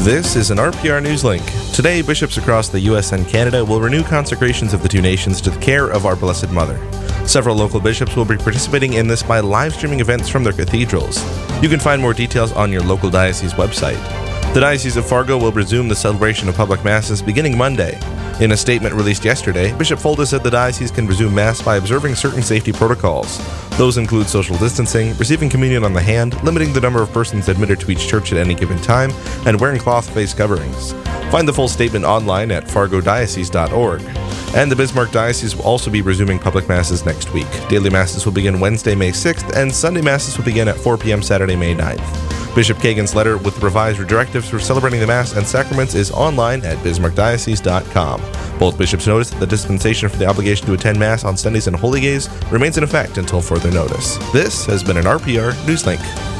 This is an RPR News Link. Today, bishops across the U.S. and Canada will renew consecrations of the two nations to the care of our Blessed Mother. Several local bishops will be participating in this by live streaming events from their cathedrals. You can find more details on your local diocese website. The Diocese of Fargo will resume the celebration of public masses beginning Monday. In a statement released yesterday, Bishop Folda said the diocese can resume Mass by observing certain safety protocols. Those include social distancing, receiving communion on the hand, limiting the number of persons admitted to each church at any given time, and wearing cloth face coverings. Find the full statement online at fargodiocese.org. And the Bismarck Diocese will also be resuming public masses next week. Daily masses will begin Wednesday, May 6th, and Sunday masses will begin at 4 p.m. Saturday, May 9th. Bishop Kagan's letter with revised directives for celebrating the Mass and sacraments is online at bismarckdiocese.com. Both bishops noticed that the dispensation for the obligation to attend Mass on Sundays and Holy Days remains in effect until further notice. This has been an RPR Newslink.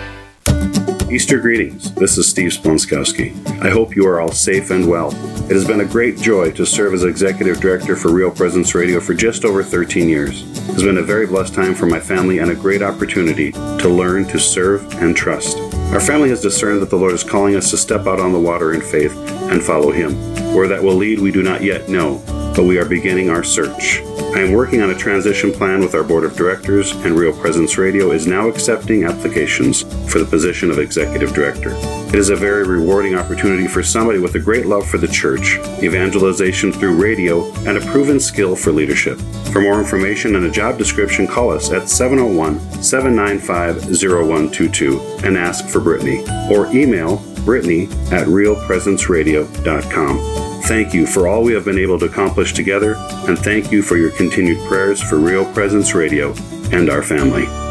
Easter greetings. This is Steve Splonskowski. I hope you are all safe and well. It has been a great joy to serve as executive director for Real Presence Radio for just over 13 years. It has been a very blessed time for my family and a great opportunity to learn to serve and trust. Our family has discerned that the Lord is calling us to step out on the water in faith and follow Him. Where that will lead, we do not yet know, but we are beginning our search. I am working on a transition plan with our board of directors, and Real Presence Radio is now accepting applications for the position of executive director. It is a very rewarding opportunity for somebody with a great love for the church, evangelization through radio, and a proven skill for leadership. For more information and a job description, call us at 701 795 0122 and ask for Brittany, or email Brittany at realpresenceradio.com. Thank you for all we have been able to accomplish together, and thank you for your continued prayers for Real Presence Radio and our family.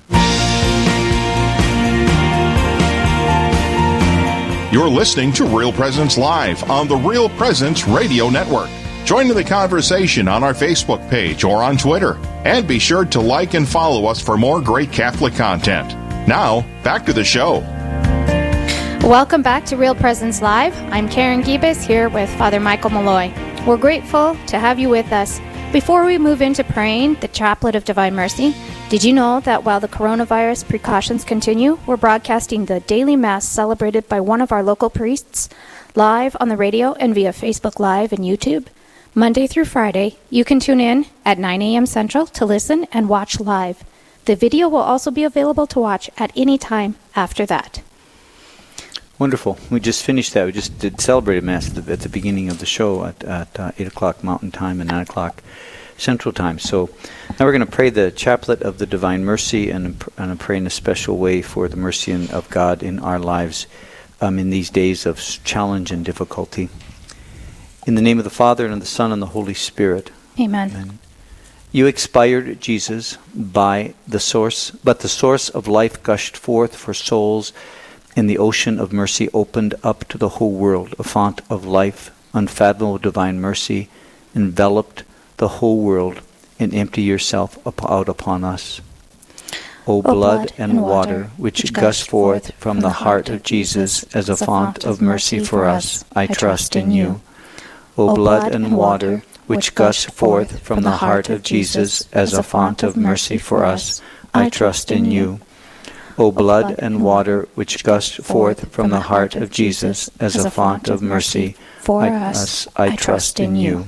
You're listening to Real Presence Live on the Real Presence Radio Network. Join in the conversation on our Facebook page or on Twitter. And be sure to like and follow us for more great Catholic content. Now, back to the show. Welcome back to Real Presence Live. I'm Karen Gibas here with Father Michael Mulloy. We're grateful to have you with us. Before we move into praying the Chaplet of Divine Mercy, did you know that while the coronavirus precautions continue, we're broadcasting the daily Mass celebrated by one of our local priests live on the radio and via Facebook Live and YouTube? Monday through Friday, you can tune in at 9 a.m. Central to listen and watch live. The video will also be available to watch at any time after that. Wonderful. We just finished that. We just did celebrated Mass at the, at the beginning of the show at, at uh, 8 o'clock Mountain Time and 9 o'clock Central Time. So now we're going to pray the Chaplet of the Divine Mercy and, and pray in a special way for the mercy of God in our lives um, in these days of challenge and difficulty. In the name of the Father, and of the Son, and the Holy Spirit. Amen. Amen. You expired, Jesus, by the source, but the source of life gushed forth for souls, and the ocean of mercy opened up to the whole world, a font of life, unfathomable divine mercy, enveloped the whole world and empty yourself out upon us. O blood and water, which gush forth from the heart of Jesus as a font of mercy for us, I trust in you. O blood and water, which gush forth from the heart of Jesus as a font of mercy for us, I trust in you. O blood and water, which gush forth from the heart of Jesus as a font of mercy for us, I trust in you.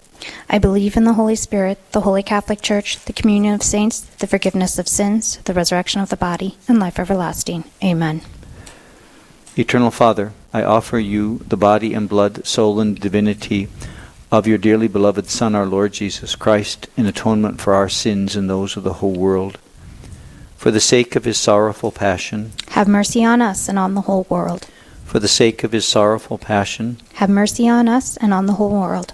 I believe in the Holy Spirit, the Holy Catholic Church, the communion of saints, the forgiveness of sins, the resurrection of the body, and life everlasting. Amen. Eternal Father, I offer you the body and blood, soul and divinity of your dearly beloved Son, our Lord Jesus Christ, in atonement for our sins and those of the whole world. For the sake of his sorrowful passion, Have mercy on us and on the whole world. for the sake of his sorrowful passion, Have mercy on us and on the whole world.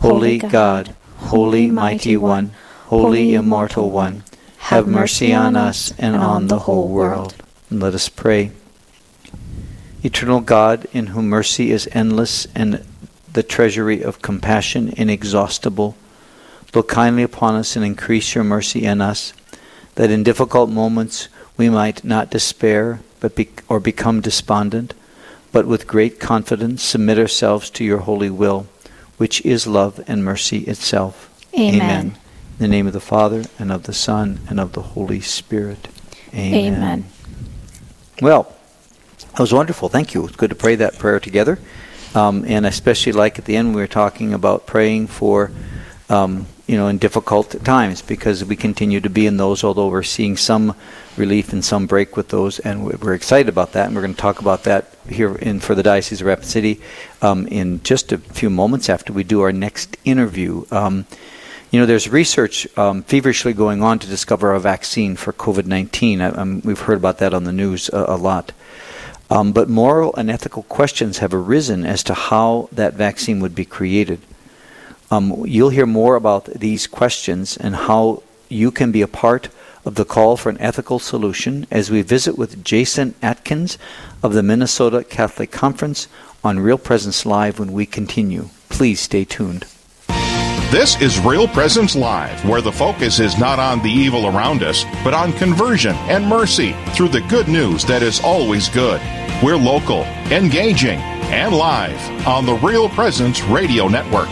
Holy God, Holy Mighty One, Holy Immortal One, have mercy on us and on the whole world. And let us pray. Eternal God, in whom mercy is endless and the treasury of compassion inexhaustible, look kindly upon us and increase your mercy in us, that in difficult moments we might not despair but be, or become despondent, but with great confidence submit ourselves to your holy will, which is love and mercy itself. Amen. Amen. In the name of the Father, and of the Son, and of the Holy Spirit. Amen. Amen. Well, that was wonderful. Thank you. It's good to pray that prayer together. Um, and I especially like at the end we were talking about praying for, um, you know, in difficult times because we continue to be in those, although we're seeing some relief and some break with those, and we're excited about that. And we're going to talk about that here in for the Diocese of Rapid City um, in just a few moments after we do our next interview. Um, you know, there's research um, feverishly going on to discover a vaccine for COVID 19. we've heard about that on the news a, a lot. Um, but moral and ethical questions have arisen as to how that vaccine would be created. Um, you'll hear more about these questions and how you can be a part of the call for an ethical solution as we visit with Jason Adkins of the Minnesota Catholic Conference on Real Presence Live when we continue. Please stay tuned. This is Real Presence Live, where the focus is not on the evil around us, but on conversion and mercy through the good news that is always good. We're local, engaging, and live on the Real Presence Radio Network.